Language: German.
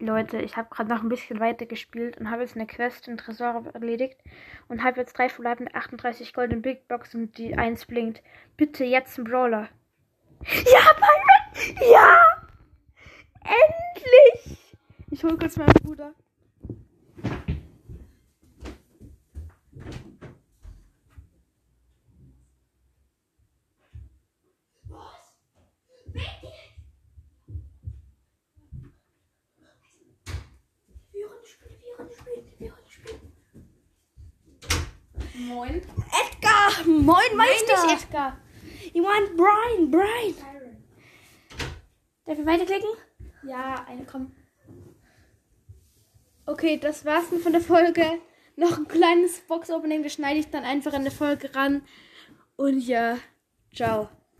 Leute, ich habe gerade noch ein bisschen weiter gespielt und habe jetzt eine Quest in Tresor erledigt und habe jetzt drei verbleibende 38 Golden Big Box und die 1 blinkt. Bitte jetzt ein Brawler. Ja, Byron! Ja! Endlich! Ich hol kurz meinen Bruder. Moin. Edgar! Moin, Meister! Nein, nicht Edgar. Ich want Brian, Brian! Darf ich weiterklicken? Ja, eine komm. Okay, das war's nun von der Folge. Noch ein kleines Box-Opening, das schneide ich dann einfach in der Folge ran. Und ja, ciao.